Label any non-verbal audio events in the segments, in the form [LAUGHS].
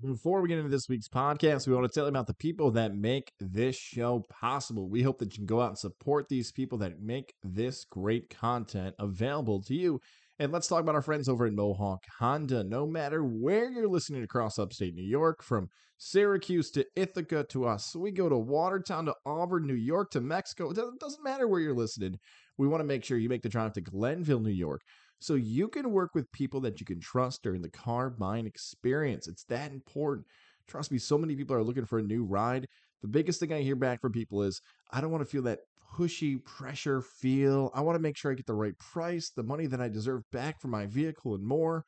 Before we get into this week's podcast, we want to tell you about the people that make this show possible. We hope that you can go out and support these people that make this great content available to you. And let's talk about our friends over at Mohawk Honda. No matter where you're listening across upstate New York, from Syracuse to Ithaca to Oswego to Watertown to Auburn, New York to Mexico, it doesn't matter where you're listening. We want to make sure you make the drive to Glenville, New York so you can work with people that you can trust during the car buying experience. It's that important. Trust me, so many people are looking for a new ride. The biggest thing I hear back from people is I don't want to feel that pushy pressure feel. I want to make sure I get the right price, the money that I deserve back for my vehicle, and more.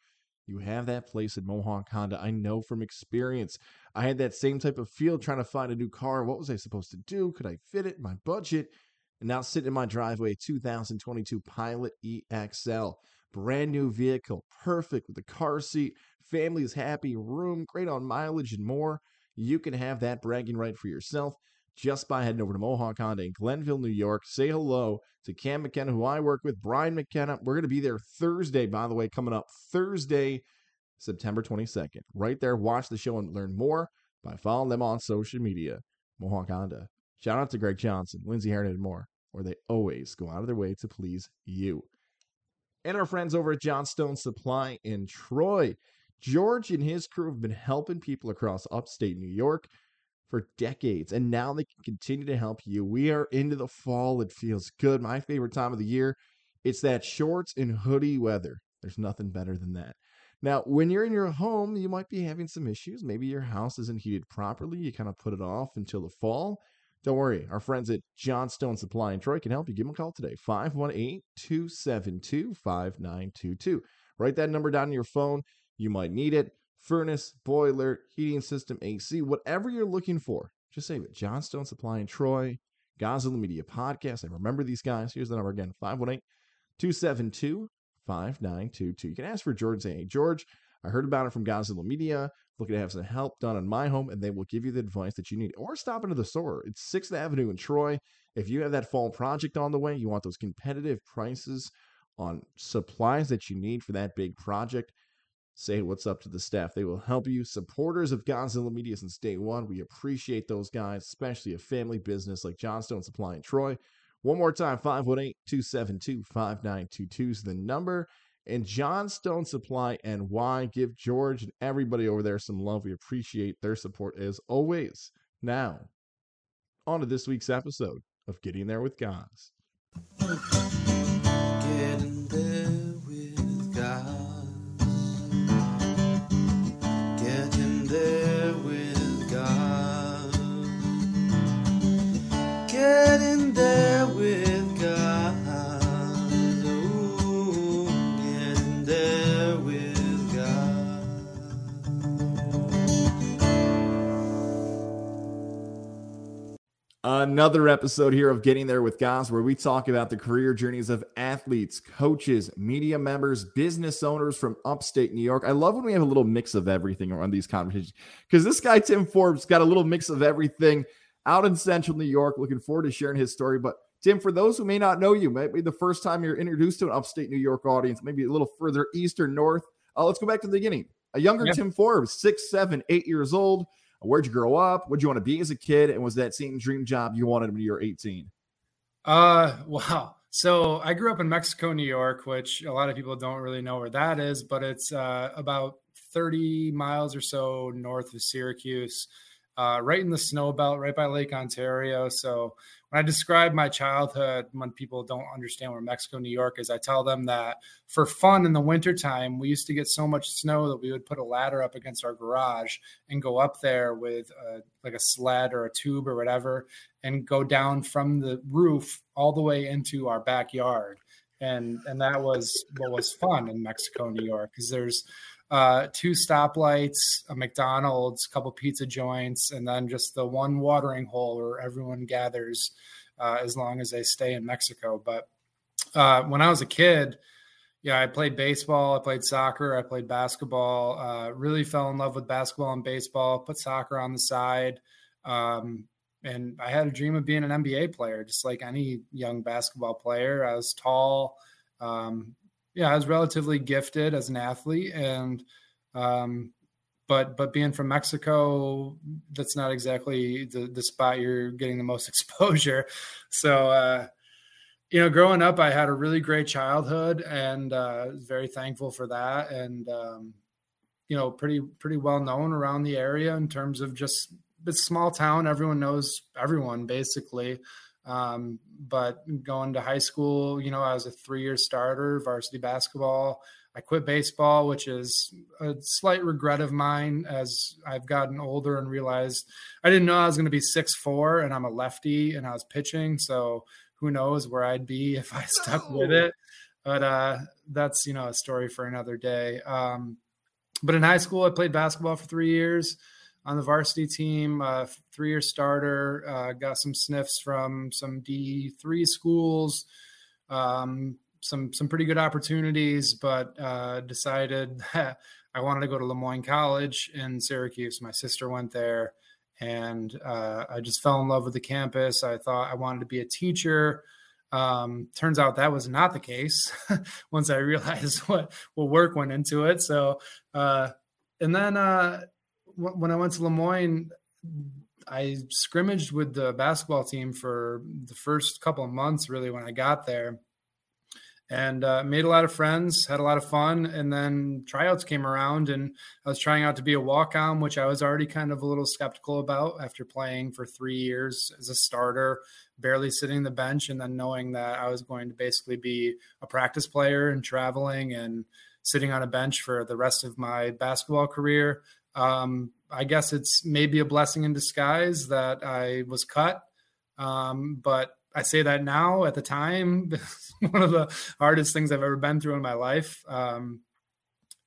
You have that place at Mohawk Honda. I know from experience. I had that same type of feel trying to find a new car. What was I supposed to do? Could I fit it my budget? And now sitting in my driveway, 2022 Pilot EXL. Brand new vehicle, perfect with the car seat, family's happy, room, great on mileage, and more. You can have that bragging right for yourself just by heading over to Mohawk Honda in Glenville, New York. Say hello to Cam McKenna, who I work with, Brian McKenna. We're going to be there Thursday, by the way, coming up Thursday, September 22nd. Right there, watch the show and learn more by following them on social media. Mohawk Honda. Shout out to Greg Johnson, Lindsay Harden, and more, where they always go out of their way to please you and our friends over at Johnstone Supply in Troy. George and his crew have been helping people across upstate New York for decades, and now they can continue to help you. We are into the fall. It feels good. My favorite time of the year. It's that shorts and hoodie weather. There's nothing better than that. Now, when you're in your home, you might be having some issues. Maybe your house isn't heated properly. You kind of put it off until the fall. Don't worry, our friends at Johnstone Supply in Troy can help you. Give them a call today, 518 272 5922. Write that number down on your phone. You might need it. Furnace, boiler, heating system, AC, whatever you're looking for. Just save it. Johnstone Supply in Troy, Godzilla Media Podcast. I remember these guys. Here's the number again 518 272 5922. You can ask for George say, Hey, George, I heard about it from Godzilla Media looking to have some help done on my home, and they will give you the advice that you need. Or stop into the store. It's 6th Avenue in Troy. If you have that fall project on the way, you want those competitive prices on supplies that you need for that big project, say what's up to the staff. They will help you. Supporters of Godzilla Media since day one. We appreciate those guys, especially a family business like Johnstone Supply in Troy. One more time, 518 272 5922 is the number and Johnstone Supply and why give George and everybody over there some love. We appreciate their support as always. Now, on to this week's episode of Getting There with Goz. Another episode here of Getting There with Goz, where we talk about the career journeys of athletes, coaches, media members, business owners from upstate New York. I love when we have a little mix of everything around these conversations because this guy, Tim Forbes, got a little mix of everything out in central New York. Looking forward to sharing his story. But Tim, for those who may not know you, maybe the first time you're introduced to an upstate New York audience, maybe a little further east or north. Uh, let's go back to the beginning. A younger. Tim Forbes, six, seven, eight years old Where'd you grow up? What'd you want to be as a kid? And was that same dream job you wanted when you were 18? Uh, [LAUGHS] wow. So I grew up in Mexico, New York, which a lot of people don't really know where that is, but it's uh, about 30 miles or so north of Syracuse, uh, right in the snow belt, right by Lake Ontario. So when I describe my childhood, when people don't understand where Mexico, New York is, I tell them that for fun in the wintertime, we used to get so much snow that we would put a ladder up against our garage and go up there with a, like a sled or a tube or whatever and go down from the roof all the way into our backyard. And, and that was what was fun in Mexico, New York, because there's uh, two stoplights, a McDonald's, a couple pizza joints, and then just the one watering hole where everyone gathers uh, as long as they stay in Mexico. But uh, when I was a kid, yeah, I played baseball, I played soccer, I played basketball. Uh, really fell in love with basketball and baseball. Put soccer on the side, um, and I had a dream of being an NBA player, just like any young basketball player. I was tall. Um, yeah, I was relatively gifted as an athlete, and um, but but being from Mexico, that's not exactly the the spot you're getting the most [LAUGHS] exposure. So uh, you know, growing up, I had a really great childhood, and uh, very thankful for that. And um, you know, pretty pretty well known around the area in terms of just it's small town. Everyone knows everyone basically. Um, but going to high school, you know, I was a three year starter, varsity basketball I quit baseball, which is a slight regret of mine as I've gotten older and realized I didn't know I was going to be six four and I'm a lefty and I was pitching. So who knows where I'd be [LAUGHS] if I stuck oh. with it. But uh, that's you know a story for another day. Um, but in high school, I played basketball for three years on the varsity team, uh, three year starter. Uh, got some sniffs from some D three schools. Um, some some pretty good opportunities, but uh, decided [LAUGHS] I wanted to go to Le Moyne College in Syracuse. My sister went there, and uh, I just fell in love with the campus. I thought I wanted to be a teacher. Um, turns out that was not the case [LAUGHS] once I realized [LAUGHS] what what work went into it. So, uh, and then uh, when I went to Le Moyne, I scrimmaged with the basketball team for the first couple of months, really, when I got there and uh, made a lot of friends, had a lot of fun. And then tryouts came around, and I was trying out to be a walk on, which I was already kind of a little skeptical about after playing for three years as a starter, barely sitting the bench, and then knowing that I was going to basically be a practice player and traveling and sitting on a bench for the rest of my basketball career. Um, I guess it's maybe a blessing in disguise that I was cut. Um, but I say that now at the time, [LAUGHS] one of the hardest things I've ever been through in my life. Um,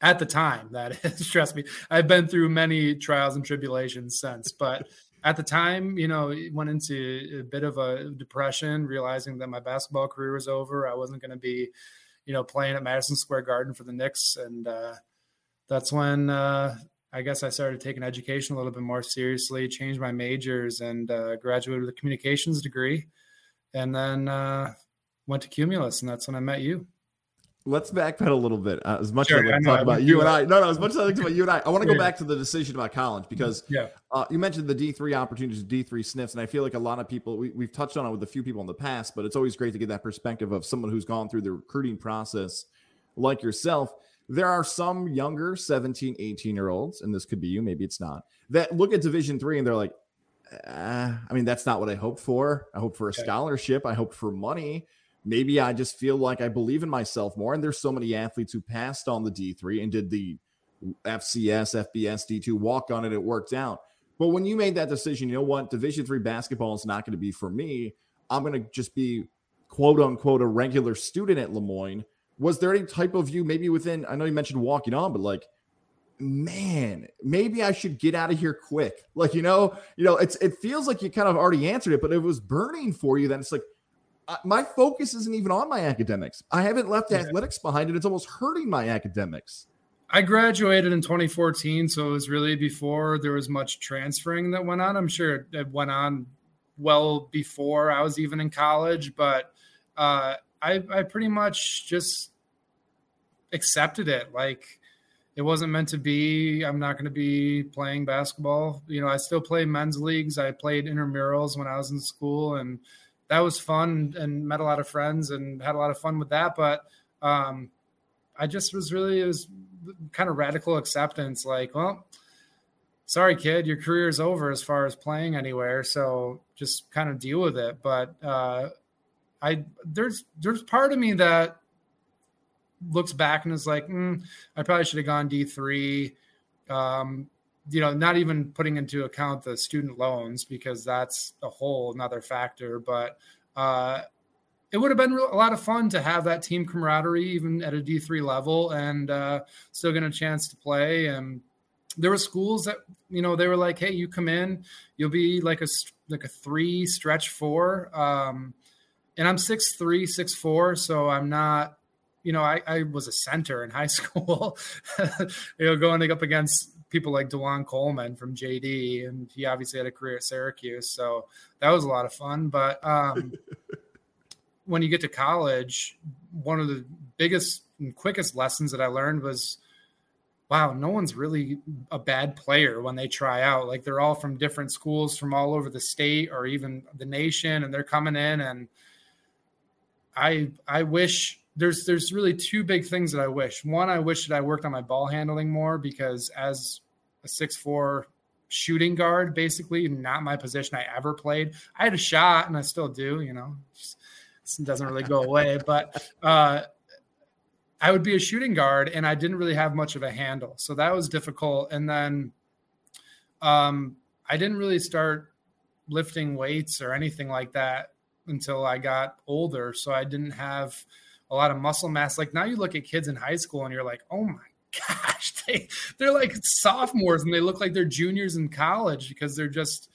at the time, that is, [LAUGHS] trust me, I've been through many trials and tribulations since, but at the time, you know, went into a bit of a depression, realizing that my basketball career was over. I wasn't going to be, you know, playing at Madison Square Garden for the Knicks. And uh, that's when uh, I guess I started taking education a little bit more seriously, changed my majors, and uh, graduated with a communications degree and then uh, went to Cumulus, and that's when I met you. Let's backpedal a little bit. Uh, as much sure, as I like to talk about you and I, no, no, as much as I like to talk about you and I, I want to go back to the decision about college because yeah. Uh, you mentioned the D three opportunities, D three sniffs, and I feel like a lot of people we, we've touched on it with a few people in the past, but it's always great to get that perspective of someone who's gone through the recruiting process like yourself. There are some younger 17, 18 year olds, and this could be you, maybe it's not, that look at Division three and they're like, uh, I mean, that's not what I hope for. I hope for a scholarship. I hope for money. Maybe I just feel like I believe in myself more. And there's so many athletes who passed on the D3 and did the FCS, FBS, D2 walk on it. It worked out. But when you made that decision, you know what? Division three basketball is not going to be for me. I'm going to just be quote unquote a regular student at Le Moyne. Was there any type of you, maybe within, I know you mentioned walking on, but like man, maybe I should get out of here quick. Like, you know, you know, it's it feels like you kind of already answered it, but it was burning for you. Then it's like uh, my focus isn't even on my academics. I haven't left yeah. athletics behind, and it's almost hurting my academics. I graduated in 2014, so it was really before there was much transferring that went on. I'm sure it went on well before I was even in college, but uh, I, I pretty much just accepted it. Like it wasn't meant to be. I'm not going to be playing basketball. You know, I still play men's leagues. I played intramurals when I was in school, and that was fun and met a lot of friends and had a lot of fun with that. But um, I just was really it was kind of radical acceptance. Like, well, sorry, kid, your career is over as far as playing anywhere. So just kind of deal with it. But uh, I there's there's part of me that looks back and is like, mm, I probably should have gone D three. Um, you know, not even putting into account the student loans because that's a whole another factor. But uh, it would have been a lot of fun to have that team camaraderie, even at a D three level, and uh, still get a chance to play. And there were schools that you know they were like, "Hey, you come in, you'll be like a like a three stretch four. Um, and I'm six three, six four, so I'm not you know, I, I was a center in high [LAUGHS] school, [LAUGHS] you know, going up against people like DaJuan Coleman from JD, and he obviously had a career at Syracuse, so that was a lot of fun. But um, [LAUGHS] when you get to college, one of the biggest and quickest lessons that I learned was, wow, no one's really a bad player when they try out. Like they're all from different schools from all over the state or even the nation, and they're coming in. And I I wish there's there's really two big things that I wish. One, I wish that I worked on my ball handling more because as a six four shooting guard, basically not my position I ever played. I had a shot, and I still do. You know, it doesn't really go away, but. uh I would be a shooting guard and I didn't really have much of a handle. So that was difficult. And then um, I didn't really start lifting weights or anything like that until I got older. So I didn't have a lot of muscle mass. Like now you look at kids in high school and you're like, oh my [LAUGHS] gosh, they, they're like sophomores and they look like they're juniors in college because they're just,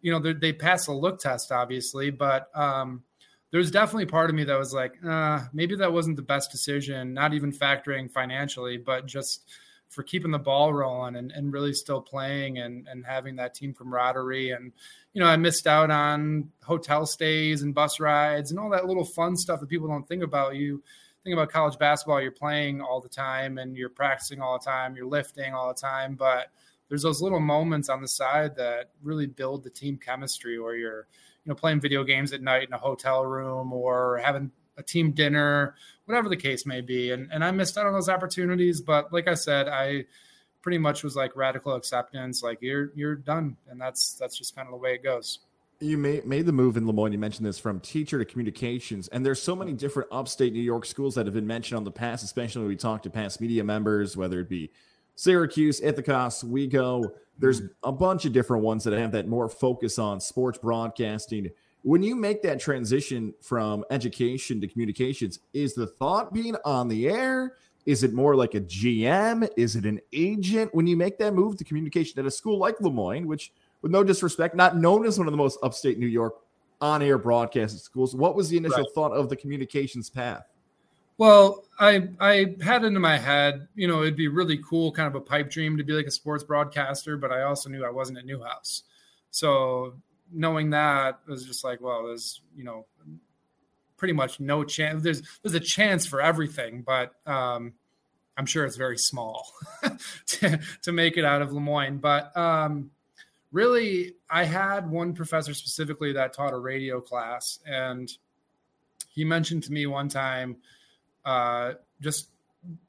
you know, they pass a look test, obviously. But, um, there was definitely part of me that was like, uh, maybe that wasn't the best decision, not even factoring financially, but just for keeping the ball rolling and, and really still playing and, and having that team camaraderie. And, you know, I missed out on hotel stays and bus rides and all that little fun stuff that people don't think about. You think about college basketball, you're playing all the time and you're practicing all the time, you're lifting all the time, but there's those little moments on the side that really build the team chemistry where you're, you know playing video games at night in a hotel room or having a team dinner, whatever the case may be. And and I missed out on those opportunities, but like I said, I pretty much was like radical acceptance, like you're you're done, and that's that's just kind of the way it goes. You made made the move in Le Moyne. You mentioned this from teacher to communications, and there's so many different upstate New York schools that have been mentioned on the past, especially when we talk to past media members, whether it be Syracuse, Ithaca, Oswego. There's mm-hmm. a bunch of different ones that have that more focus on sports broadcasting. When you make that transition from education to communications, is the thought being on the air? Is it more like a GM? Is it an agent? When you make that move to communication at a school like Le Moyne, which, with no disrespect, not known as one of the most upstate New York on air broadcasting schools, what was the initial right. thought of the communications path? Well, I I had into my head, you know, it'd be really cool, kind of a pipe dream to be like a sports broadcaster, but I also knew I wasn't at Newhouse. So knowing that it was just like, well, there's you know, pretty much no chance. There's there's a chance for everything, but um, I'm sure it's very small [LAUGHS] to to make it out of Le Moyne. But um, really, I had one professor specifically that taught a radio class, and he mentioned to me one time uh, just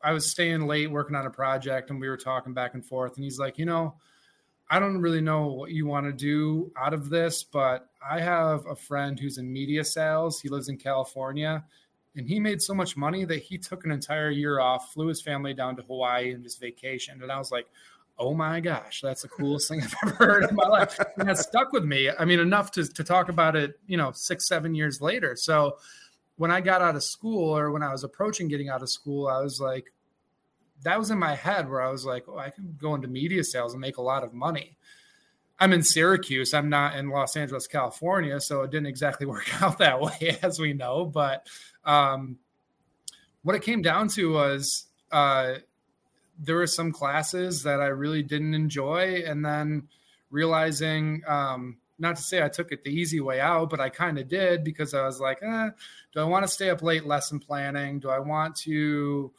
I was staying late working on a project and we were talking back and forth. And he's like, you know, I don't really know what you want to do out of this, but I have a friend who's in media sales. He lives in California and he made so much money that he took an entire year off, flew his family down to Hawaii and just vacation. And I was like, oh my gosh, that's the coolest thing [LAUGHS] I've ever heard in my life. And that stuck with me. I mean, enough to, to talk about it, you know, six, seven years later. So, when I got out of school or when I was approaching getting out of school, I was like, that was in my head where I was like, oh, I can go into media sales and make a lot of money. I'm in Syracuse. I'm not in Los Angeles, California. So it didn't exactly [LAUGHS] work out that way, as we know. But um, what it came down to was uh, there were some classes that I really didn't enjoy. And then realizing, um, not to say I took it the easy way out, but I kind of did because I was like, eh, do I want to stay up late lesson planning? Do I want to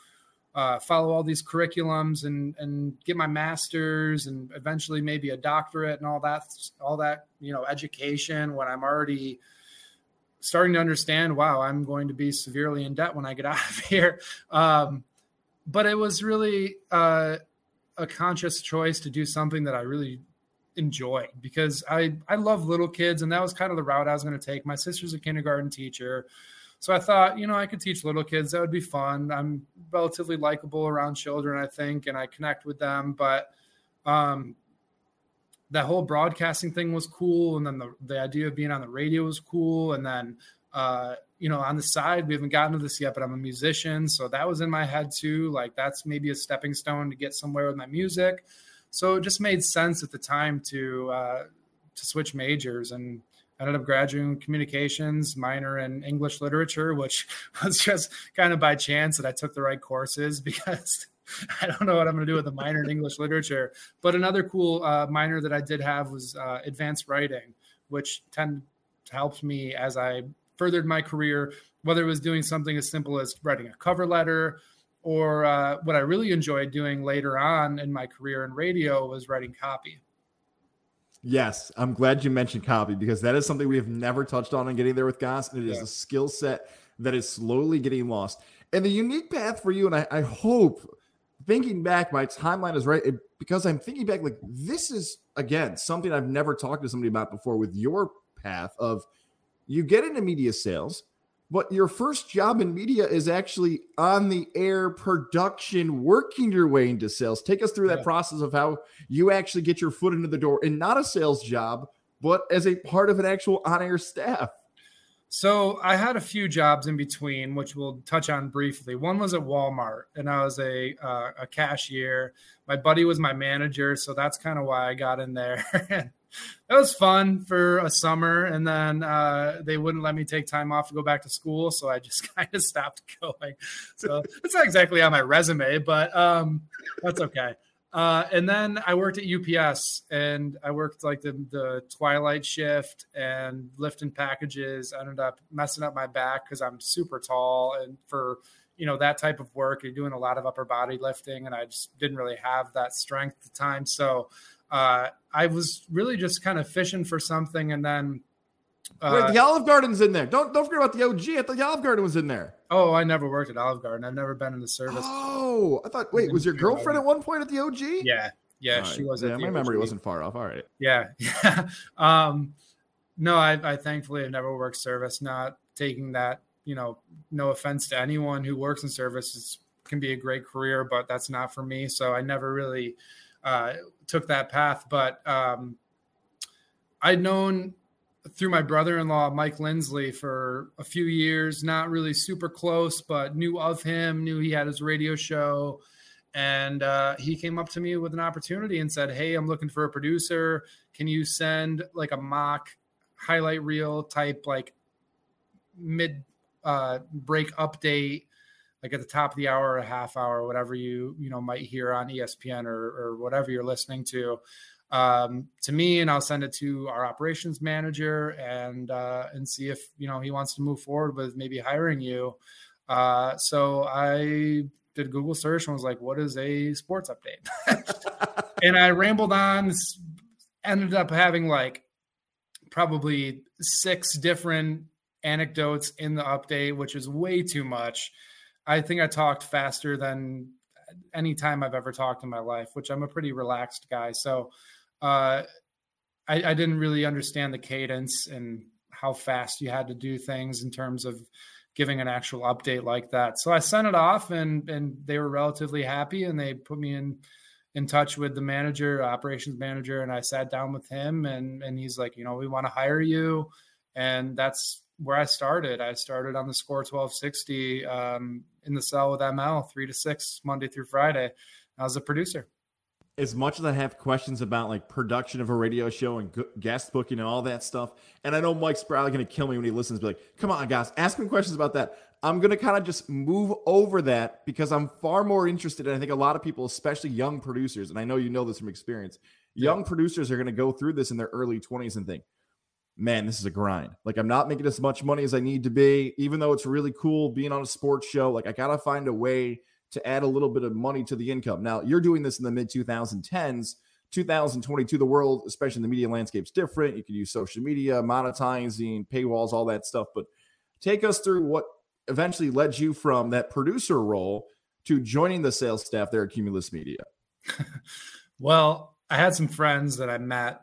uh, follow all these curriculums and and get my master's and eventually maybe a doctorate and all that all that you know education when I'm already starting to understand, wow, I'm going to be severely in debt when I get [LAUGHS] out of here. Um, but it was really uh, a conscious choice to do something that I really enjoy because I I love little kids and that was kind of the route I was going to take. My sister's a kindergarten teacher. So I thought, you know, I could teach little kids. That would be fun. I'm relatively likable around children, I think, and I connect with them, but um that whole broadcasting thing was cool and then the the idea of being on the radio was cool and then uh you know, on the side, we haven't gotten to this yet, but I'm a musician. So that was in my head too. Like, that's maybe a stepping stone to get somewhere with my music. So it just made sense at the time to uh, to switch majors and ended up graduating communications, minor in English literature, which [LAUGHS] was just kind of by chance that I took the right courses [LAUGHS] because I don't know what I'm going to do with a minor in English literature. But another cool uh, minor that I did have was uh, advanced writing, which tend helped me as I furthered my career, whether it was doing something as simple as writing a cover letter or uh, what I really enjoyed doing later on in my career in radio was writing copy. Yes, I'm glad you mentioned copy because that is something we have never touched on in getting there with Goz. And it is yeah. a skill set that is slowly getting lost. And the unique path for you, and I, I hope thinking back, my timeline is right it, because I'm thinking back, like this is again something I've never talked to somebody about before with your path of you get into media sales, but your first job in media is actually on the air production, working your way into sales. Take us through that yeah. process of how you actually get your foot into the door and not a sales job, but as a part of an actual on air staff. So I had a few jobs in between, which we'll touch on briefly. One was at Walmart, and I was a uh, a cashier. My buddy was my manager, so that's kind of why I got in there. [LAUGHS] it was fun for a summer, and then uh, they wouldn't let me take time off to go back to school, so I just [LAUGHS] kind of stopped [LAUGHS] going. So it's not exactly on my resume, but um, that's okay. Uh, and then I worked at UPS and I worked like the, the twilight shift and lifting packages. I ended up messing up my back because I'm super tall and for you know that type of work, you're doing a lot of upper body lifting, and I just didn't really have that strength at the time. So uh, I was really just kind of fishing for something, and then Wait, the Olive Garden's in there. Don't don't forget about the OG. I thought the Olive Garden was in there. Oh, I never worked at Olive Garden. I've never been in the service. Oh, I thought. Wait, was your girlfriend at one point at the OG? Yeah, yeah, she was. Yeah, my memory wasn't far off. All right. Yeah, [LAUGHS] yeah. um, no, I, I thankfully have never worked service. Not taking that, you know, no offense to anyone who works in service, services can be a great career, but that's not for me. So I never really uh, took that path. But um, I'd known through my brother-in-law Mike Lindsley for a few years, not really super close, but knew of him, knew he had his radio show, and uh, he came up to me with an opportunity and said, "Hey, I'm looking for a producer. Can you send like a mock highlight reel type, like mid uh, break update?" like at the top of the hour or a half hour, whatever you you know might hear on ESPN or, or whatever you're listening to um, to me, and I'll send it to our operations manager and uh, and see if you know he wants to move forward with maybe hiring you. Uh, so I did Google search and was like, "What is a sports update?" [LAUGHS] and I rambled on. Ended up having like probably six different anecdotes in the update, which is way too much. I think I talked faster than any time I've ever talked in my life, which I'm a pretty relaxed guy. So uh, I, I didn't really understand the cadence and how fast you had to do things in terms of giving an actual update like that. So I sent it off and and they were relatively happy and they put me in in touch with the manager, operations manager, and I sat down with him and and he's like, you know, we want to hire you. And that's where I started. I started on the score 1260 um, in the cell with ML three to six Monday through Friday. I was a producer as much as I have questions about like production of a radio show and guest booking and all that stuff, and I know Mike's probably going to kill me when he listens, be like, come on, guys, ask me questions about that. I'm going to kind of just move over that because I'm far more interested. And I think a lot of people, especially young producers, and I know you know this from experience, young producers are going to go through this in their early 20s and think, man, this is a grind. Like, I'm not making as much money as I need to be, even though it's really cool being on a sports show. Like, I got to find a way to add a little bit of money to the income. Now, you're doing this in the mid 2010s. 2022, the world, especially the media landscape, is different. You can use social media, monetizing, paywalls, all that stuff. But take us through what eventually led you from that producer role to joining the sales staff there at Cumulus Media. [LAUGHS] well, I had some friends that I met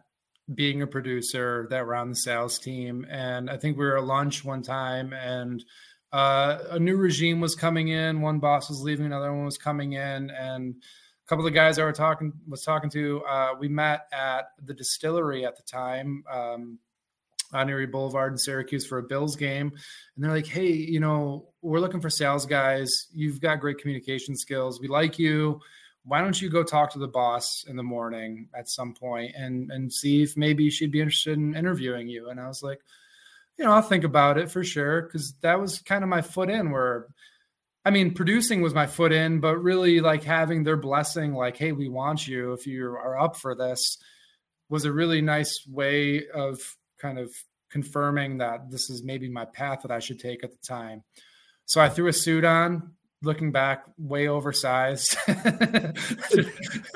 being a producer that were on the sales team. And I think we were at lunch one time and uh, a new regime was coming in. One boss was leaving, another one was coming in, and a couple of the guys I were talking was talking to. Uh, we met at the distillery at the time. Um, on Erie Boulevard in Syracuse for a Bills game. And they're like, hey, you know, we're looking for sales guys. You've got great communication skills. We like you. Why don't you go talk to the boss in the morning at some point and and see if maybe she'd be interested in interviewing you? And I was like, you know, I'll think about it for sure because that was kind of my foot in. Where, I mean, producing was my foot in, but really like having their blessing, like, hey, we want you if you are up for this, was a really nice way of kind of confirming that this is maybe my path that I should take at the time. So I threw a suit on, looking back, way oversized. [LAUGHS] a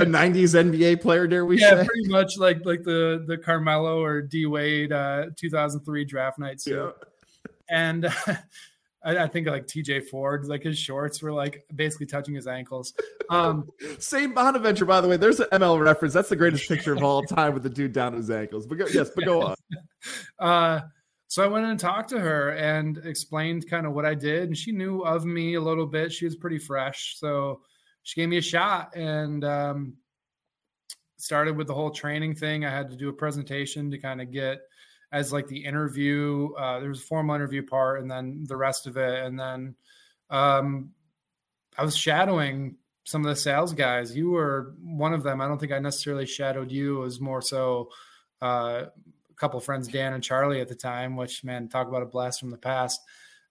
'90s NBA player, dare we yeah, say? pretty much like like the the Carmelo or D Wade uh, 2003 draft night suit. Yeah. And uh, [LAUGHS] I, I, think like TJ Ford, like his shorts were like basically touching his ankles. Um, [LAUGHS] Saint Bonaventure, by the way. There's an ML reference. That's the greatest picture of all time with the dude down to his ankles. But go, yes, but go on. Uh, so I went and talked to her and explained kind of what I did, and she knew of me a little bit. She was pretty fresh, so she gave me a shot and um, started with the whole training thing. I had to do a presentation to kind of get as like the interview. Uh, there was a formal interview part, and then the rest of it, and then um, I was shadowing some of the sales guys. You were one of them. I don't think I necessarily shadowed you. It was more so uh, couple friends, Dan and Charlie at the time, which man, talk about a blast from the past.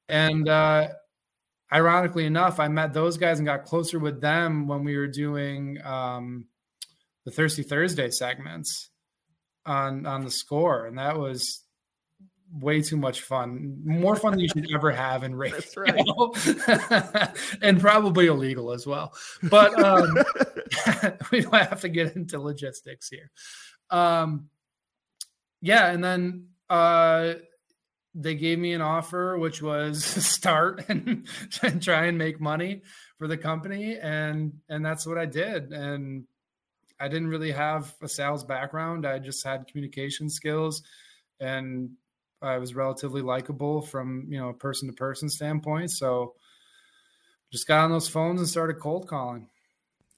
And uh, ironically enough, I met those guys and got closer with them when we were doing um, the Thirsty Thursday segments on on the score, and that was way too much fun. More fun than you should ever have in radio. That's right. [LAUGHS] and probably illegal as well. But um, [LAUGHS] we don't have to get into logistics here. Um, yeah, and then uh, they gave me an offer, which was [LAUGHS] start and, and try and make money for the company, and and that's what I did. And I didn't really have a sales background; I just had communication skills, and I was relatively likable from you know a person to person standpoint. So just got on those phones and started cold calling.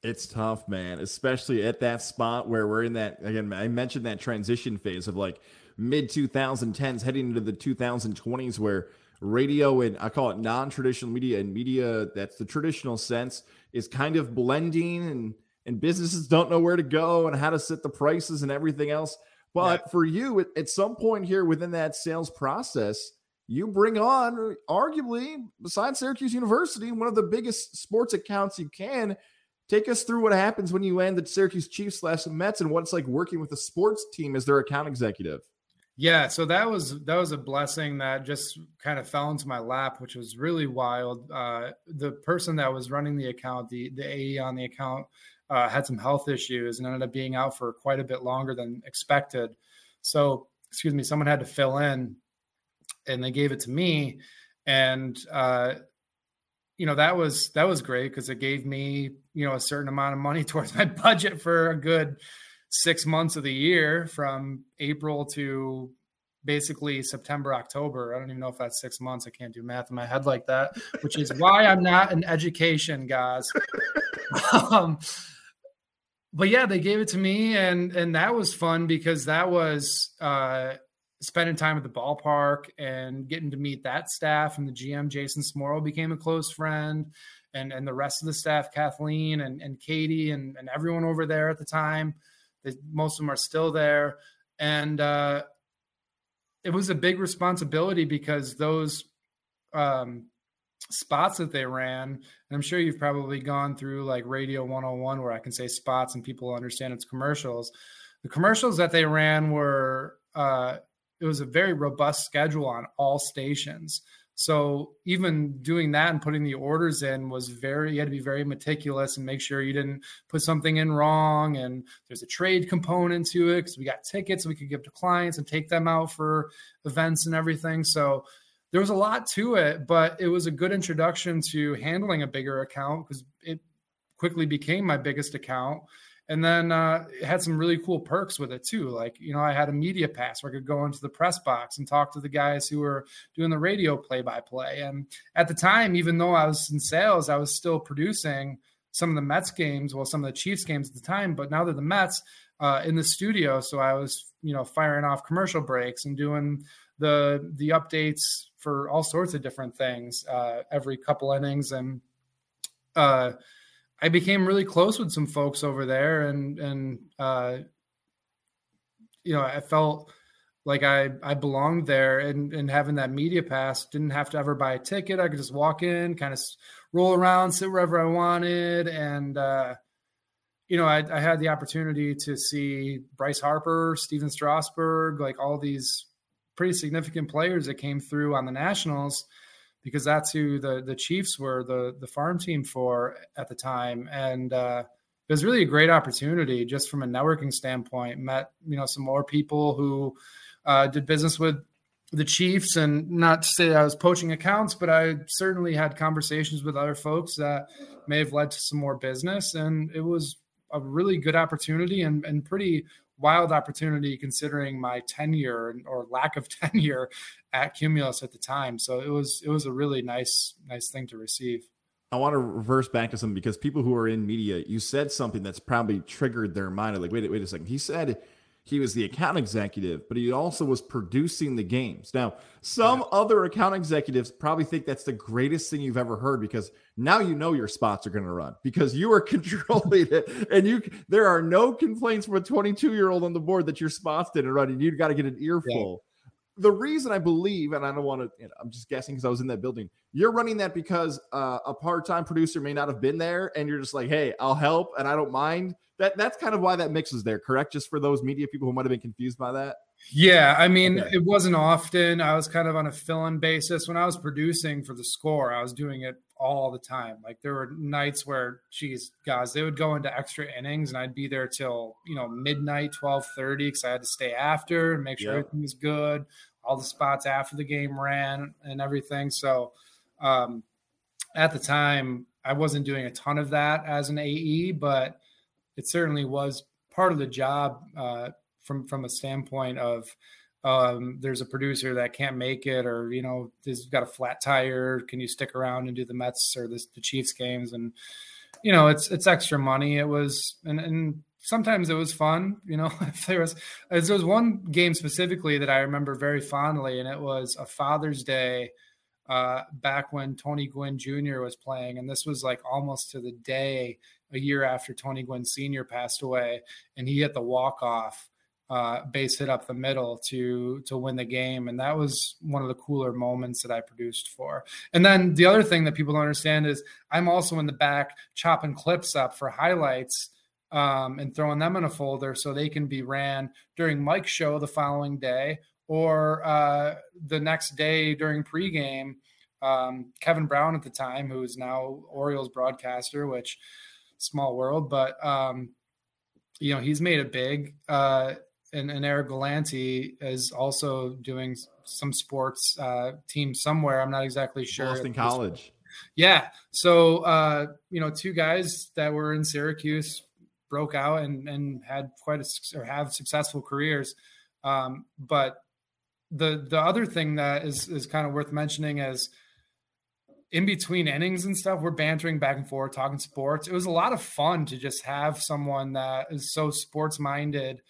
It's tough, man, especially at that spot where we're in that again. I mentioned that transition phase of like mid 2010s heading into the 2020s where radio and I call it non-traditional media and media that's the traditional sense is kind of blending and and businesses don't know where to go and how to set the prices and everything else. But yeah. for you, at some point here within that sales process, you bring on arguably besides Syracuse University, one of the biggest sports accounts you can Take us through what happens when you land the Syracuse Chiefs slash Mets and what it's like working with a sports team as their account executive. Yeah, so that was that was a blessing that just kind of fell into my lap, which was really wild. Uh, the person that was running the account, the the AE on the account, uh, had some health issues and ended up being out for quite a bit longer than expected. So, excuse me, someone had to fill in, and they gave it to me, and uh, you know that was that was great because it gave me you know a certain amount of money [LAUGHS] towards my budget for a good six months of the year from april to basically september october. I don't even know if that's six months. I can't do math in my head like that which is why i'm not in education guys. [LAUGHS] Um, but yeah they gave it to me and and that was fun because that was uh spending time at the ballpark and getting to meet that staff and the GM Jason Smorol became a close friend and and the rest of the staff Kathleen and, and Katie and, and everyone over there at the time they, most of them are still there. And uh, it was a big responsibility because those um, spots that they ran and I'm sure you've probably gone through like radio 101 where I can say spots and people understand it's commercials. The commercials that they ran were uh, it was a very robust schedule on all stations. So even doing that and putting the orders in was very you had to be very meticulous and make sure you didn't put something in wrong. And there's a trade component to it because we got tickets we could give to clients and take them out for events and everything. So there was a lot to it, but it was a good introduction to handling a bigger account because it quickly became my biggest account and then uh, it had some really cool perks with it too. Like you know, I had a media pass where I could go into the press box and talk to the guys who were doing the radio play-by-play. And at the time, even though I was in sales, I was still producing some of the Mets games, well, some of the Chiefs games at the time. But now they're the Mets uh, in the studio, so I was you know firing off commercial breaks and doing the the updates for all sorts of different things uh, every couple innings and. I became really close with some folks over there, and and uh, you know I felt like I I belonged there, and and having that media pass, didn't have to ever buy a ticket. I could just walk in, kind of roll around, sit wherever I wanted, and uh, you know I, I had the opportunity to see Bryce Harper, Stephen Strasburg, like all these pretty significant players that came through on the Nationals because that's who the the Chiefs were the the farm team for at the time, and uh, it was really a great opportunity just from a networking standpoint. Met you know some more people who uh, did business with the Chiefs, and not to say I was poaching accounts, but I certainly had conversations with other folks that may have led to some more business, and it was a really good opportunity and, and pretty wild opportunity considering my tenure or lack of [LAUGHS] tenure at Cumulus at the time. So it was it was a really nice nice thing to receive. I want to reverse back to something because people who are in media, you said something that's probably triggered their mind. Like, wait, wait a second. He said he was the account executive, but he also was producing the games. Now, some yeah. other account executives probably think that's the greatest thing you've ever heard because now you know your spots are going to run because you are [LAUGHS] controlling it, and you there are no complaints from a 22 year old on the board that your spots didn't run, and you've got to get an earful. The reason I believe, and I don't want to, you know, I'm just guessing because I was in that building. You're running that because uh, a part time producer may not have been there, and you're just like, hey, I'll help, and I don't mind that that's kind of why that mix is there, correct? Just for those media people who might have been confused by that. Yeah, I mean, okay. it wasn't often. I was kind of on a fill-in basis when I was producing for the score. I was doing it all the time. Like there were nights where, geez, guys, they would go into extra innings, and I'd be there till you know midnight, twelve thirty, because I had to stay after and make sure yep. everything was good. All the spots after the game ran and everything. So, um, at the time, I wasn't doing a ton of that as an AE, but it certainly was part of the job uh, from from a standpoint of um, there's a producer that can't make it, or you know, has got a flat tire. Can you stick around and do the Mets or the, the Chiefs games? And you know, it's it's extra money. It was and and sometimes it was fun. You know, [LAUGHS] if there was there was one game specifically that I remember very fondly, and it was a Father's Day. Uh, back when Tony Gwynn Jr. was playing, and this was like almost to the day a year after Tony Gwynn Sr. passed away, and he hit the walk off uh, base hit up the middle to to win the game, and that was one of the cooler moments that I produced for. And then the other thing that people don't understand is I'm also in the back chopping clips up for highlights. Um, and throwing them in a folder so they can be ran during Mike's show the following day or uh, the next day during pregame. Um, Kevin Brown at the time, who is now Orioles broadcaster, which small world, but um, you know he's made it big. Uh, and, and Eric Galanti is also doing some sports uh, team somewhere. I'm not exactly sure. Boston College. Yeah. So uh, you know, two guys that were in Syracuse broke out and and had quite a or have successful careers. Um, but the the other thing that is is kind of worth mentioning is in between innings and stuff, we're bantering back and forth, talking sports. It was a lot of fun to just have someone that is so sports minded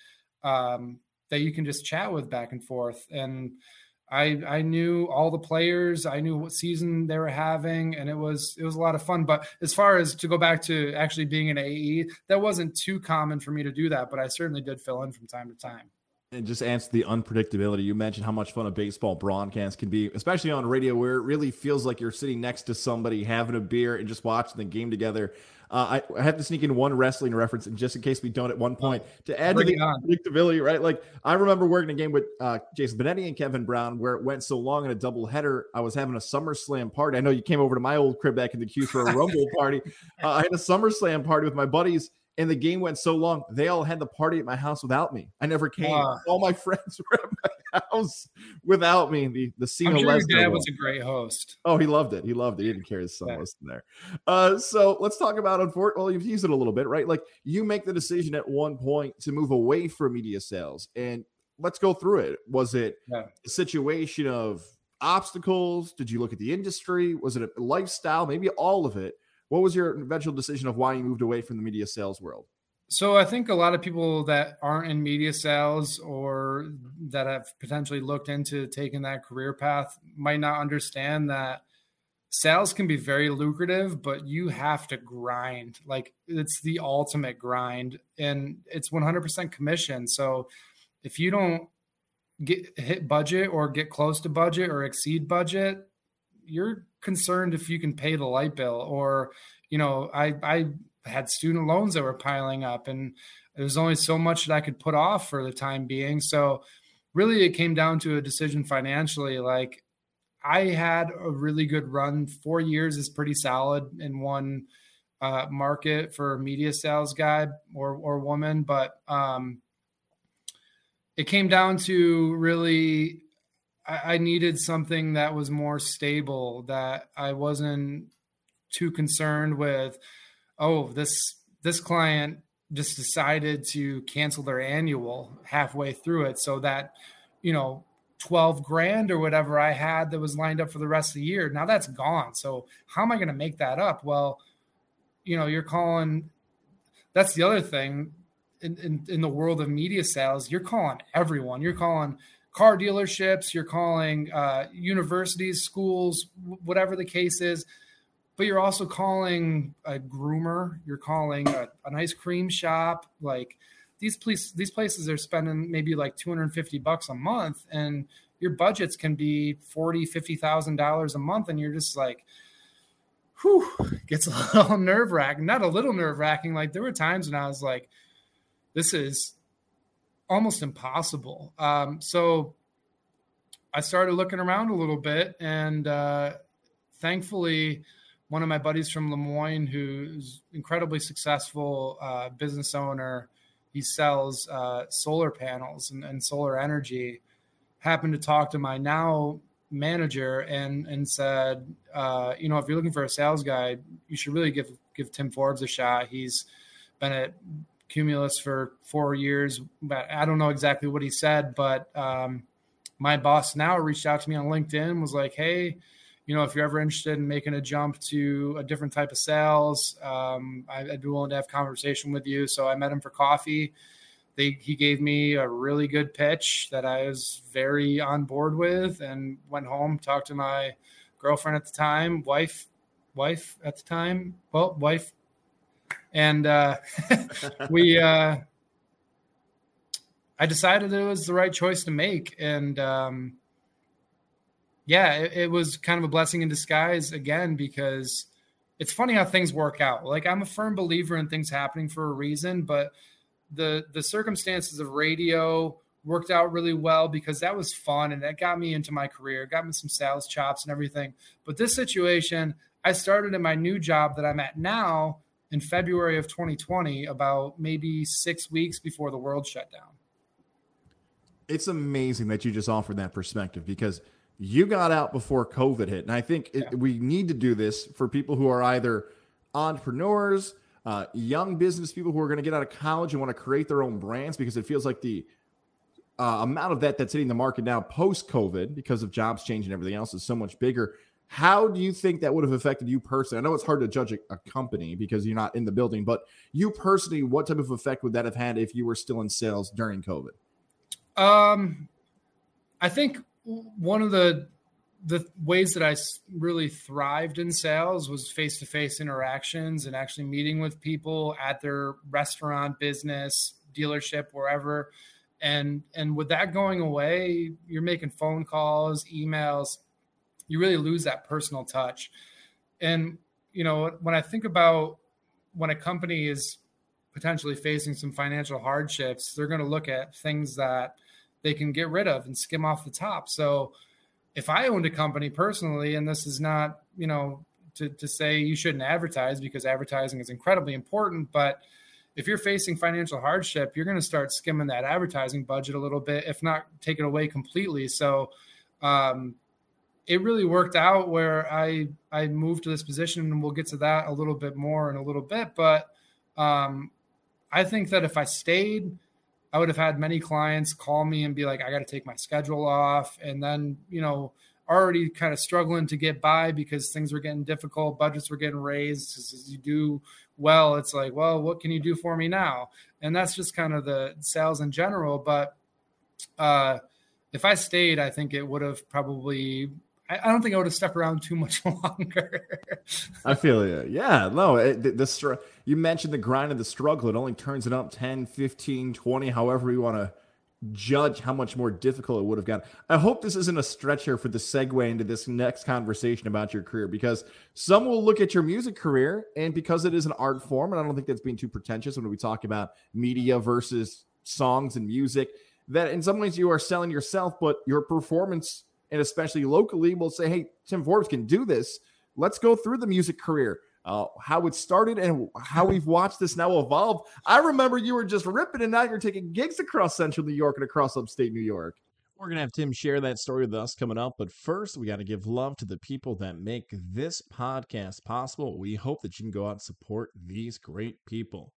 um, that you can just chat with back and forth. And I I knew all the players, I knew what season they were having, and it was it was a lot of fun. But as far as to go back to actually being an AE, that wasn't too common for me to do that, but I certainly did fill in from time to time and just answer the unpredictability. You mentioned how much fun a baseball broadcast can be, especially on radio, where it really feels like you're sitting next to somebody having a beer and just watching the game together. Uh, I, I, have to sneak in one wrestling reference, and just in case we don't at one point to add Bring to the unpredictability, right? Like I remember working a game with uh, Jason Benetti and Kevin Brown where it went so long in a double header. I was having a SummerSlam party. I know you came over to my old crib back in the queue for a Rumble party. [LAUGHS] Uh, I had a SummerSlam party with my buddies and the game went so long, they all had the party at my house without me. I never came. All my [LAUGHS] friends were at my house without me. The the scene. I'm sure your dad was a great host. Oh, he loved it. He loved it. He didn't care his son yeah. was there. Uh, so let's talk about unfortunately. Well, you've used it a little bit, right? Like you make the decision at one point to move away from media sales, and let's go through it. Was it yeah. a situation of obstacles? Did you look at the industry? Was it a lifestyle? Maybe all of it what was your eventual decision of why you moved away from the media sales world? So I think a lot of people that aren't in media sales or that have potentially looked into taking that career path might not understand that sales can be very lucrative, but you have to grind. Like it's the ultimate grind and it's 100% commission. So if you don't get hit budget or get close to budget or exceed budget, you're concerned if you can pay the light bill or you know i i had student loans that were piling up and there was only so much that i could put off for the time being so really it came down to a decision financially like I had a really good run. Four years is pretty solid in one uh, market for media sales guy or or woman, but um, it came down to really I, I needed something that was more stable that I wasn't too concerned with. Oh, this this client just decided to cancel their annual halfway through it, so that you know 12 grand or whatever I had that was lined up for the rest of the year. Now that's gone. So how am I going to make that up? Well, you know, you're calling that's the other thing in, in, in, the world of media sales, you're calling everyone. You're calling car dealerships, you're calling uh, universities, schools, whatever the case is. But you're also calling a groomer, you're calling a, an ice cream shop, like these place these places are spending maybe like 250 bucks a month and your budgets can be 40 50 thousand dollars a month and you're just like whew gets a [LAUGHS] little nerve wracking not a little nerve wracking like there were times when i was like this is almost impossible um, so i started looking around a little bit and uh, thankfully one of my buddies from Le Moyne who's incredibly successful uh, business owner he sells uh, solar panels and, and, solar energy. Happened to talk to my now manager and and said, uh, you know, if you're looking for a sales guy, you should really give give Tim Forbes a shot. He's been at Cumulus for four years, but I don't know exactly what he said. But um, my boss now reached out to me on LinkedIn, was like, hey you know, if you're ever interested in making a jump to a different type of sales, um, I, would be willing to have conversation with you. So I met him for coffee. They, he gave me a really good pitch that I was very on board with, and went home, talked to my girlfriend at the time, wife, wife at the time, well, wife, and uh, [LAUGHS] we. Uh, I decided it was the right choice to make, and um, yeah, it, it, was kind of a blessing in disguise again because it's funny how things work out. Like I'm a firm believer in things happening for a reason, but the the circumstances of radio worked out really well because that was fun and that got me into my career, got me some sales chops and everything. But this situation, I started in my new job that I'm at now in February of 2020, about maybe six weeks before the world shut down. It's amazing that you just offered that perspective because – you got out before COVID hit. And I think it, yeah. we need to do this for people who are either entrepreneurs, uh, young business people who are going to get out of college and want to create their own brands because it feels like the uh, amount of that that's hitting the market now post COVID because of jobs changing and everything else is so much bigger. How do you think that would have affected you personally? I know it's hard to judge a, a company because you're not in the building, but you personally, what type of effect would that have had if you were still in sales during COVID? Um, I think one of the the ways that I really thrived in sales was face to face interactions and actually meeting with people at their restaurant, business, dealership, wherever. And and with that going away, you're making phone calls, emails. You really lose that personal touch. And you know, when I think about when a company is potentially facing some financial hardships, they're going to look at things that they can get rid of and skim off the top. So if I owned a company personally, and this is not, you know, to, to say you shouldn't advertise because advertising is incredibly important, but if you're facing financial hardship, you're going to start skimming that advertising budget a little bit, if not take it away completely. So um, it really worked out where I I moved to this position, and we'll get to that a little bit more in a little bit. But um, I think that if I stayed I would have had many clients call me and be like, I got to take my schedule off. And then, you know, already kind of struggling to get by because things were getting difficult, budgets were getting raised. As you do well, it's like, well, what can you do for me now? And that's just kind of the sales in general. But uh, if I stayed, I think it would have probably I, don't think I would have stuck around too much [LAUGHS] longer. I feel you. Yeah, no, it, the, the str- you mentioned the grind of the struggle. It only turns it up 10, 15, 20, however you want to judge how much more difficult it would have gotten. I hope this isn't a stretch here for the segue into this next conversation about your career because some will look at your music career and because it is an art form, and I don't think that's being too pretentious when we talk about media versus songs and music, that in some ways you are selling yourself, but your performance and especially locally will say, hey, Tim Forbes can do this. Let's go through the music career. Uh, how it started and how we've watched this now evolve. I remember you were just ripping, and now you're taking gigs across central New York and across upstate New York. We're going to have Tim share that story with us coming up. But first, we got to give love to the people that make this podcast possible. We hope that you can go out and support these great people.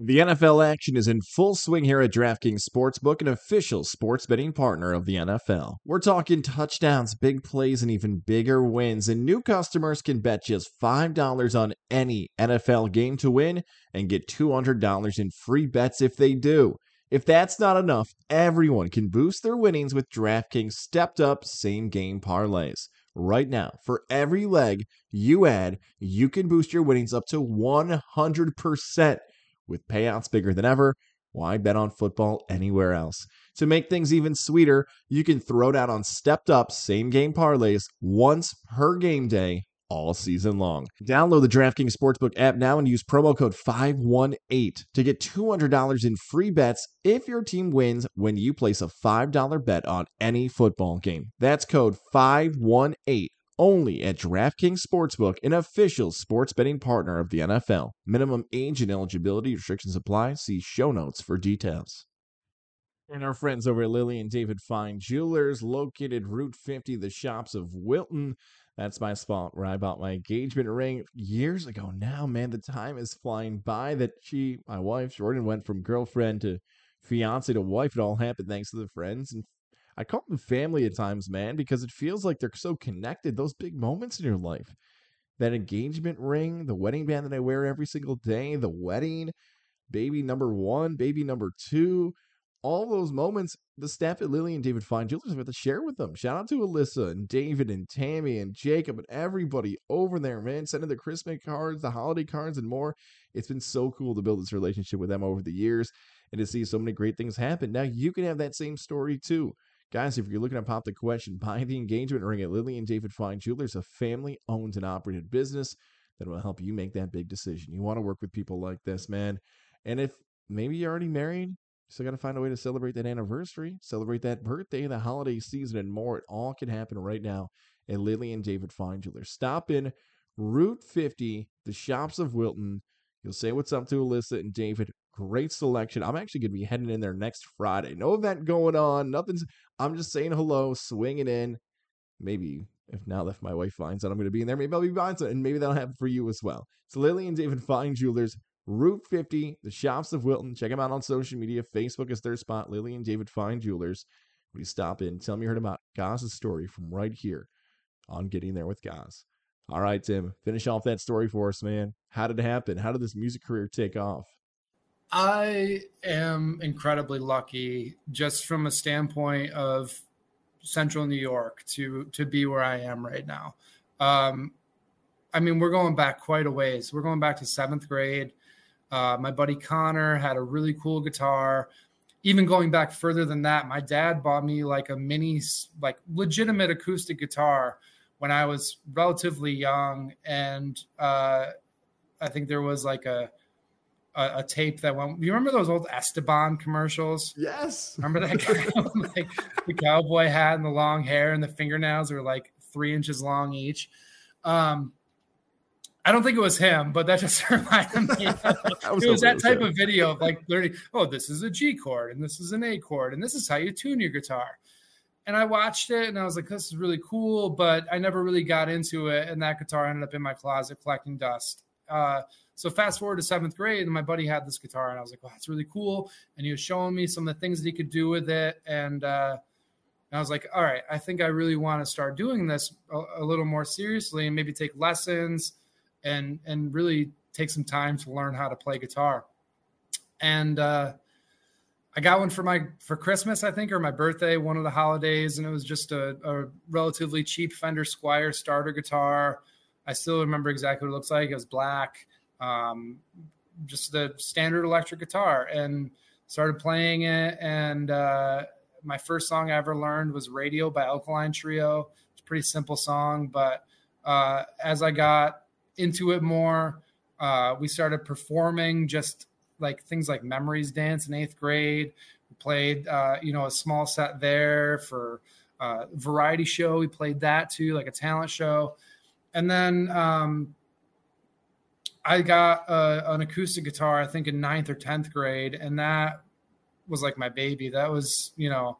The NFL action is in full swing here at DraftKings Sportsbook, an official sports betting partner of the NFL. We're talking touchdowns, big plays, and even bigger wins. And new customers can bet just $5 on any NFL game to win and get $200 in free bets if they do. If that's not enough, everyone can boost their winnings with DraftKings stepped up same game parlays. Right now, for every leg you add, you can boost your winnings up to 100% with payouts bigger than ever, why bet on football anywhere else? To make things even sweeter, you can throw down on stepped up same game parlays once per game day all season long. Download the DraftKings Sportsbook app now and use promo code 518 to get $200 in free bets if your team wins when you place a $5 bet on any football game. That's code 518 only at DraftKings Sportsbook, an official sports betting partner of the NFL. Minimum age and eligibility restrictions apply. See show notes for details. And our friends over at Lily and David Fine Jewelers, located Route 50, the shops of Wilton. That's my spot where I bought my engagement ring years ago. Now, man, the time is flying by that she, my wife, Jordan, went from girlfriend to fiance to wife. It all happened thanks to the friends and I call them family at times, man, because it feels like they're so connected. Those big moments in your life, that engagement ring, the wedding band that I wear every single day, the wedding, baby number one, baby number two, all those moments, the staff at Lily and David Fine Jewelers have to share with them. Shout out to Alyssa and David and Tammy and Jacob and everybody over there, man, sending the Christmas cards, the holiday cards, and more. It's been so cool to build this relationship with them over the years and to see so many great things happen. Now you can have that same story too. Guys, if you're looking to pop the question, buy the engagement ring at Lily and David Fine Jewelers, a family owned and operated business that will help you make that big decision. You want to work with people like this, man. And if maybe you're already married, you still got to find a way to celebrate that anniversary, celebrate that birthday, the holiday season, and more. It all can happen right now at Lily and David Fine Jewelers. Stop in Route 50, the shops of Wilton. You'll say what's up to Alyssa and David. Great selection. I'm actually going to be heading in there next Friday. No event going on. Nothing's. I'm just saying hello, swinging in. Maybe if now if my wife finds out I'm going to be in there, maybe I'll be buying something, and maybe that'll happen for you as well. So Lily and David Fine Jewelers, Route 50, the Shops of Wilton. Check them out on social media. Facebook is their spot. Lily and David Fine Jewelers. You stop in, tell me you heard about Goz's story from right here on Getting There with Goz. All right, Tim, finish off that story for us, man. How did it happen? How did this music career take off? I am incredibly lucky just from a standpoint of central New York to to be where I am right now. Um, I mean, we're going back quite a ways. We're going back to seventh grade. Uh, my buddy Connor had a really cool guitar. Even going back further than that, my dad bought me like a mini, like legitimate acoustic guitar when I was relatively young, and uh, I think there was like a a, a, tape that went. You remember those old Esteban commercials? Yes. Remember that guy, [LAUGHS] like the cowboy hat and the long hair and the fingernails were like three inches long each. Um, I don't think it was him, but that just [LAUGHS] reminded me. [LAUGHS] was it was that type of video of like 30. Oh, this is a G chord and this is an A chord and this is how you tune your guitar. And I watched it and I was like, this is really cool, but I never really got into it. And that guitar ended up in my closet collecting dust. Uh, so fast forward to seventh grade, and my buddy had this guitar, and I was like, "Wow, that's really cool." And he was showing me some of the things that he could do with it, and, uh, and I was like, "All right, I think I really want to start doing this a, a, little more seriously, and maybe take lessons, and and really take some time to learn how to play guitar." And uh, I got one for my for Christmas, I think, or my birthday, one of the holidays, and it was just a, a relatively cheap Fender Squier starter guitar. I still remember exactly what it looks like. It was black um, just the standard electric guitar and started playing it. And uh, my first song I ever learned was Radio by Alkaline Trio. It's a pretty simple song, but uh, as I got into it more, uh, we started performing just like things like Memories Dance in eighth grade. We played, uh, you know, a small set there for uh, variety show. We played that too, like a talent show. And then um, I got a, an acoustic guitar, I think in ninth or 10th grade. And that was like my baby. That was, you know,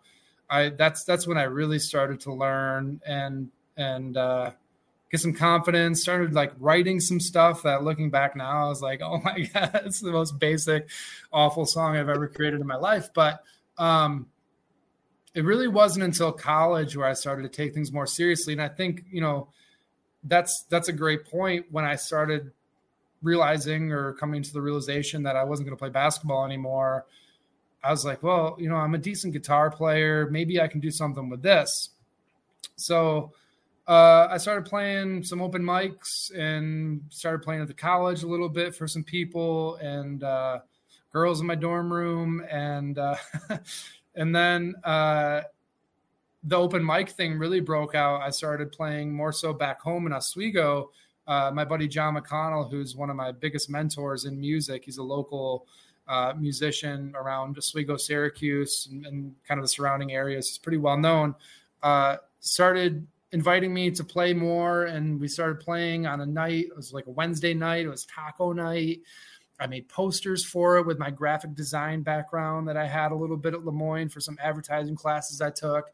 I, that's, that's when I really started to learn and, and, uh, get some confidence started like writing some stuff that looking back now i was like oh my [LAUGHS] god it's the most basic awful song i've ever created in my life but um it really wasn't until college where I started to take things more seriously. And I think, you know, that's that's a great point when I started realizing or coming to the realization that I wasn't going to play basketball anymore. I was like, well, you know, I'm a decent guitar player. Maybe I can do something with this. So uh, I started playing some open mics and started playing at the college a little bit for some people and uh, girls in my dorm room. And uh, [LAUGHS] And then uh, the open mic thing really broke out. I started playing more so back home in Oswego. Uh, my buddy John McConnell, who's one of my biggest mentors in music, he's a local uh, musician around Oswego, Syracuse, and, and, kind of the surrounding areas. He's pretty well known. Uh, started inviting me to play more, and we started playing on a night. It was like a Wednesday night. It was taco night. I made posters for it with my graphic design background that I had a little bit at Le Moyne for some advertising classes I took.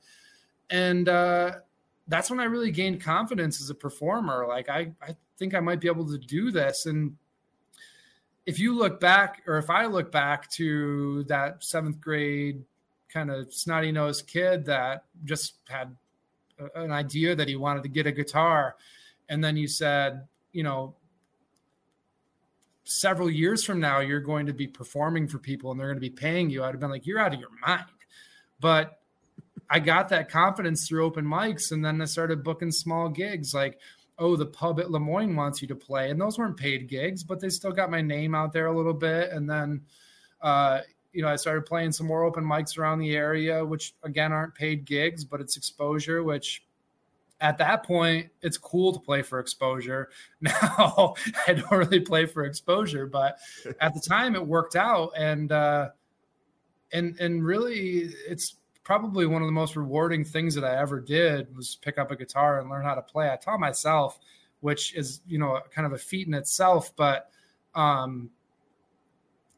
And uh, that's when I really gained confidence as a performer. Like, I, I think I might be able to do this. And if you look back, or if I look back to that seventh grade kind of snotty nosed kid that just had an idea that he wanted to get a guitar, and then you said, you know, several years from now you're going to be performing for people and they're going to be paying you, I'd have been like, you're out of your mind. But I got that confidence through open mics, and then I started booking small gigs like, oh, the pub at Le Moyne wants you to play, and those weren't paid gigs, but they still got my name out there a little bit, and then. Uh, you know, I started playing some more open mics around the area, which again aren't paid gigs, but it's exposure, which at that point, it's cool to play for exposure. [LAUGHS] Now, I don't really play for exposure, but at the time, it worked out, and uh, and and really, it's probably one of the most rewarding things that I ever did was pick up a guitar and learn how to play. I taught myself, which is you know kind of a feat in itself, but um,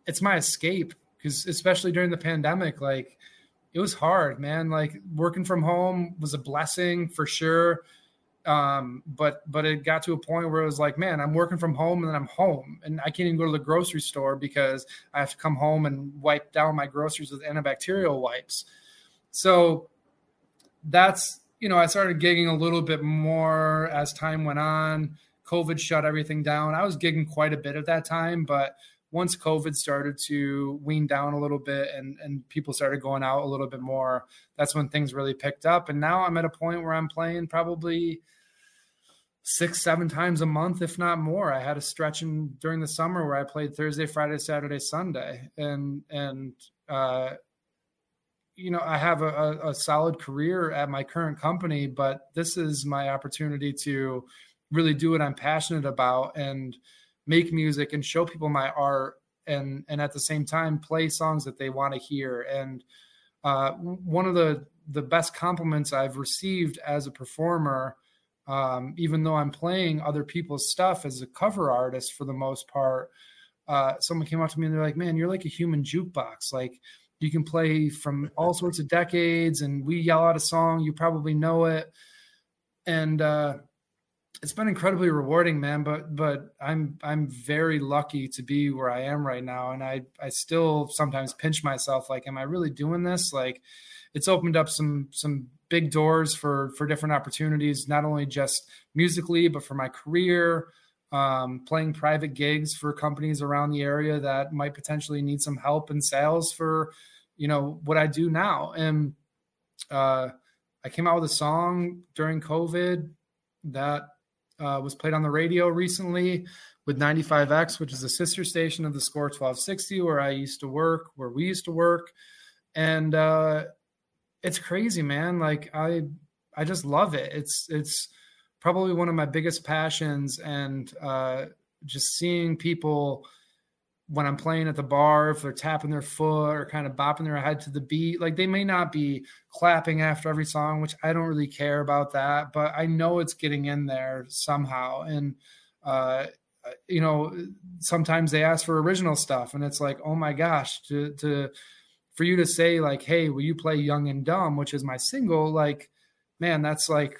it's my escape because especially during the pandemic, like it was hard, man. Like working from home was a blessing for sure. Um, but but it got to a point where it was like, man, I'm working from home and then I'm home, and I can't even go to the grocery store because I have to come home and wipe down my groceries with antibacterial wipes. So that's you know, I started gigging a little bit more as time went on. COVID shut everything down. I was gigging quite a bit at that time, but once COVID started to wean down a little bit and, and people started going out a little bit more, that's when things really picked up. And now I'm at a point where I'm playing probably six, seven times a month, if not more. I had a stretch in during the summer where I played Thursday, Friday, Saturday, Sunday. And, and, uh, you know, I have a, a solid career at my current company, but this is my opportunity to really do what I'm passionate about. And, make music and show people my art and and at the same time play songs that they want to hear and uh, one of the the best compliments I've received as a performer, um, even though I'm playing other people's stuff as a cover artist for the most part, uh, someone came up to me and they're like, "Man, you're like a human jukebox. Like you can play from all sorts of decades, and we yell out a song, you probably know it." And uh, it's been incredibly rewarding, man. But but I'm I'm very lucky to be where I am right now, and I I still sometimes pinch myself like, am I really doing this? Like, it's opened up some some big doors for for different opportunities, not only just musically, but for my career. Um, playing private gigs for companies around the area that might potentially need some help in sales for you know what I do now. And uh, I came out with a song during COVID that uh, was played on the radio recently with 95X, which is a sister station of the Score 1260, where I used to work, where we used to work, and uh, it's crazy, man. Like I, I just love it. It's it's probably one of my biggest passions, and uh, just seeing people when I'm playing at the bar, if they're tapping their foot or kind of bopping their head to the beat, like they may not be clapping after every song, which I don't really care about that, but I know it's getting in there somehow. And, uh, you know, sometimes they ask for original stuff, and it's like, oh my gosh, to to for you to say like, hey, will you play Young and Dumb, which is my single, like, man, that's like,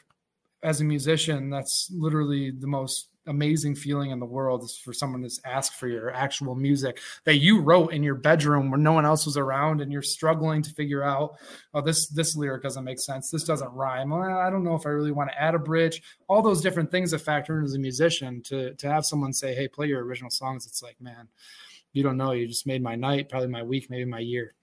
as a musician, that's literally the most amazing feeling in the world is for someone to ask for your actual music that you wrote in your bedroom where no one else was around and you're struggling to figure out oh this this lyric doesn't make sense. This doesn't rhyme. Well, i don't know if i really want to add a bridge. All those different things that factor in as a musician to to have someone say hey play your original songs. It's like man you don't know you just made my night probably my week maybe my year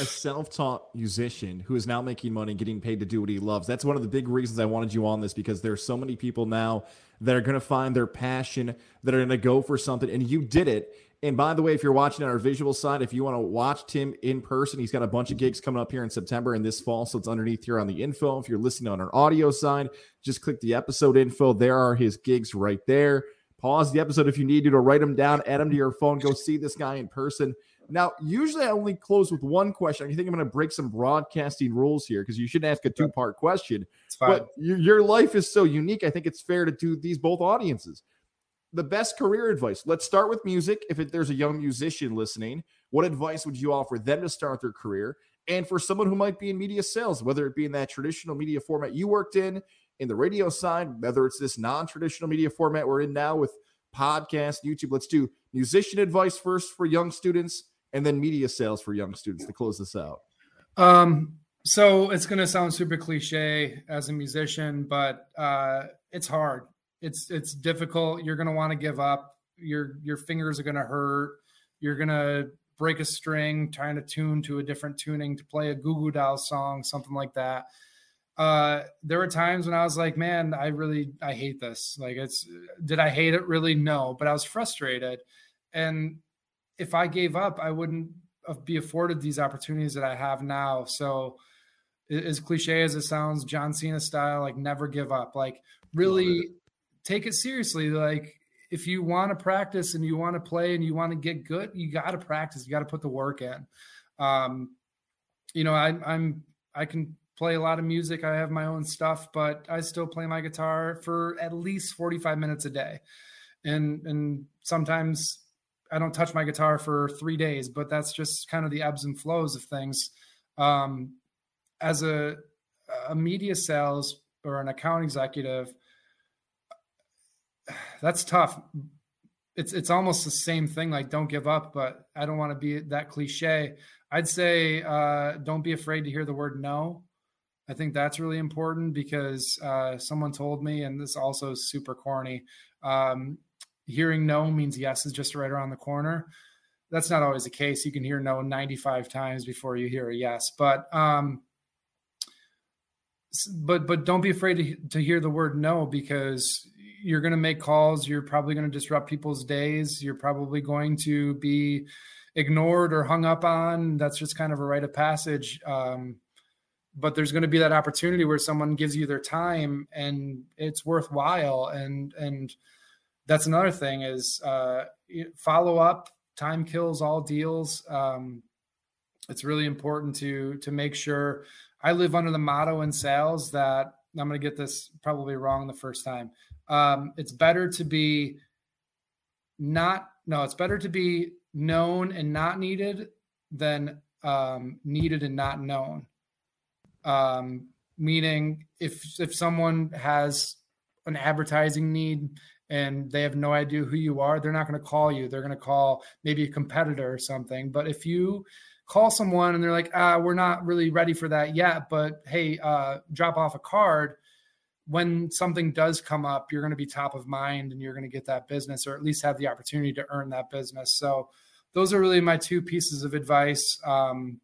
a self-taught musician who is now making money getting paid to do what he loves that's one of the big reasons i wanted you on this because there's so many people now that are going to find their passion, that are going to go for something. And you did it. And by the way, if you're watching on our visual side, if you want to watch Tim in person, he's got a bunch of gigs coming up here in September and this fall. So it's underneath here on the info. If you're listening on our audio side, just click the episode info. There are his gigs right there. Pause the episode if you need to, to write them down, add them to your phone. Go see this guy in person. Now, usually I only close with one question. I think I'm going to break some broadcasting rules here because you shouldn't ask a two part question. But your, your life is so unique. I think it's fair to do these both audiences. The best career advice. Let's start with music. If it, there's a young musician listening, what advice would you offer them to start their career? And for someone who might be in media sales, whether it be in that traditional media format you worked in, in the radio side, whether it's this non traditional media format we're in now with podcast, YouTube, let's do musician advice first for young students and then media sales for young students to close this out? Um, so it's going to sound super cliche as a musician, but uh, it's hard. It's it's difficult. You're going to want to give up. Your your fingers are going to hurt. You're going to break a string trying to tune to a different tuning to play a Goo Goo Dolls song, something like that. Uh, there were times when I was like, man, I really I hate this. Like, it's did I hate it? Really, no, but I was frustrated, and if I gave up, I wouldn't be afforded these opportunities that I have now. So, as cliche as it sounds, John Cena style, like never give up. Like really it. take it seriously. Like if you want to practice and you want to play and you want to get good, you got to practice. You got to put the work in. Um, you know, I, I'm I can play a lot of music. I have my own stuff, but I still play my guitar for at least 45 minutes a day. And and sometimes I don't touch my guitar for three days, but that's just kind of the ebbs and flows of things. Um, as a, a media sales or an account executive, that's tough. It's it's almost the same thing. Like don't give up, but I don't want to be that cliche. I'd say uh, don't be afraid to hear the word no. I think that's really important because uh, someone told me, and this also is super corny. Um, hearing no means yes is just right around the corner. That's not always the case. You can hear no 95 times before you hear a yes. But um, but but don't be afraid to, to hear the word no because you're going to make calls. You're probably going to disrupt people's days. You're probably going to be ignored or hung up on. That's just kind of a rite of passage. Um, but there's going to be that opportunity where someone gives you their time and it's worthwhile. And and that's another thing is uh, follow up. Time kills all deals. Um, it's really important to to make sure. I live under the motto in sales that I'm going to get this probably wrong the first time. Um, it's better to be not no. It's better to be known and not needed than um, needed and not known. Um, meaning, if if someone has an advertising need and they have no idea who you are, they're not going to call you. They're going to call maybe a competitor or something. But if you call someone and they're like, ah, we're not really ready for that yet, but hey, uh, drop off a card. When something does come up, you're going to be top of mind and you're going to get that business or at least have the opportunity to earn that business. So, those are really my two pieces of advice. Um,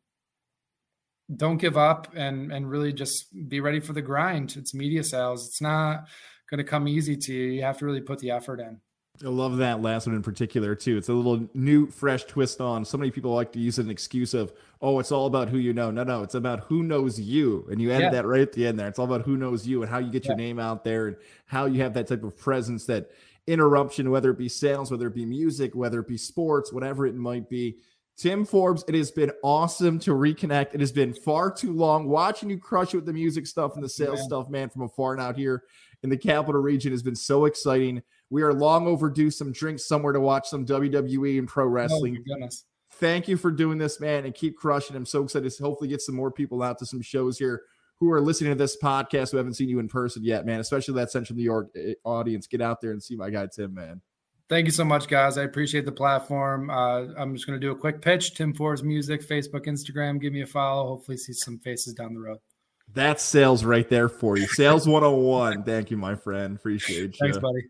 don't give up and and really just be ready for the grind. It's media sales. It's not going to come easy to you. You have to really put the effort in. I love that last one in particular too. It's a little new, fresh twist on. So many people like to use an excuse of, "Oh, it's all about who you know." No, no, it's about who knows you, and you added yeah. that right at the end there. It's all about who knows you and how you get yeah. your name out there and how you have that type of presence that interruption, whether it be sales, whether it be music, whether it be sports, whatever it might be. Tim Forbes, it has been awesome to reconnect. It has been far too long watching you crush it with the music stuff and the sales man. stuff, man, from afar and out here in the capital region has been so exciting. We are long overdue some drinks somewhere to watch some WWE and pro oh, wrestling. Oh, Thank you for doing this, man, and keep crushing. I'm so excited to hopefully get some more people out to some shows here who are listening to this podcast who haven't seen you in person yet, man, especially that Central New York eh, audience. Get out there and see my guy Tim, man. Thank you so much, guys. I appreciate the platform. Uh, I'm just going to do a quick pitch. Tim Forbes Music, Facebook, Instagram. Give me a follow. Hopefully, see some faces down the road. That's sales right there for you. Sales 101. Thank you, my friend. Appreciate you. Thanks, buddy.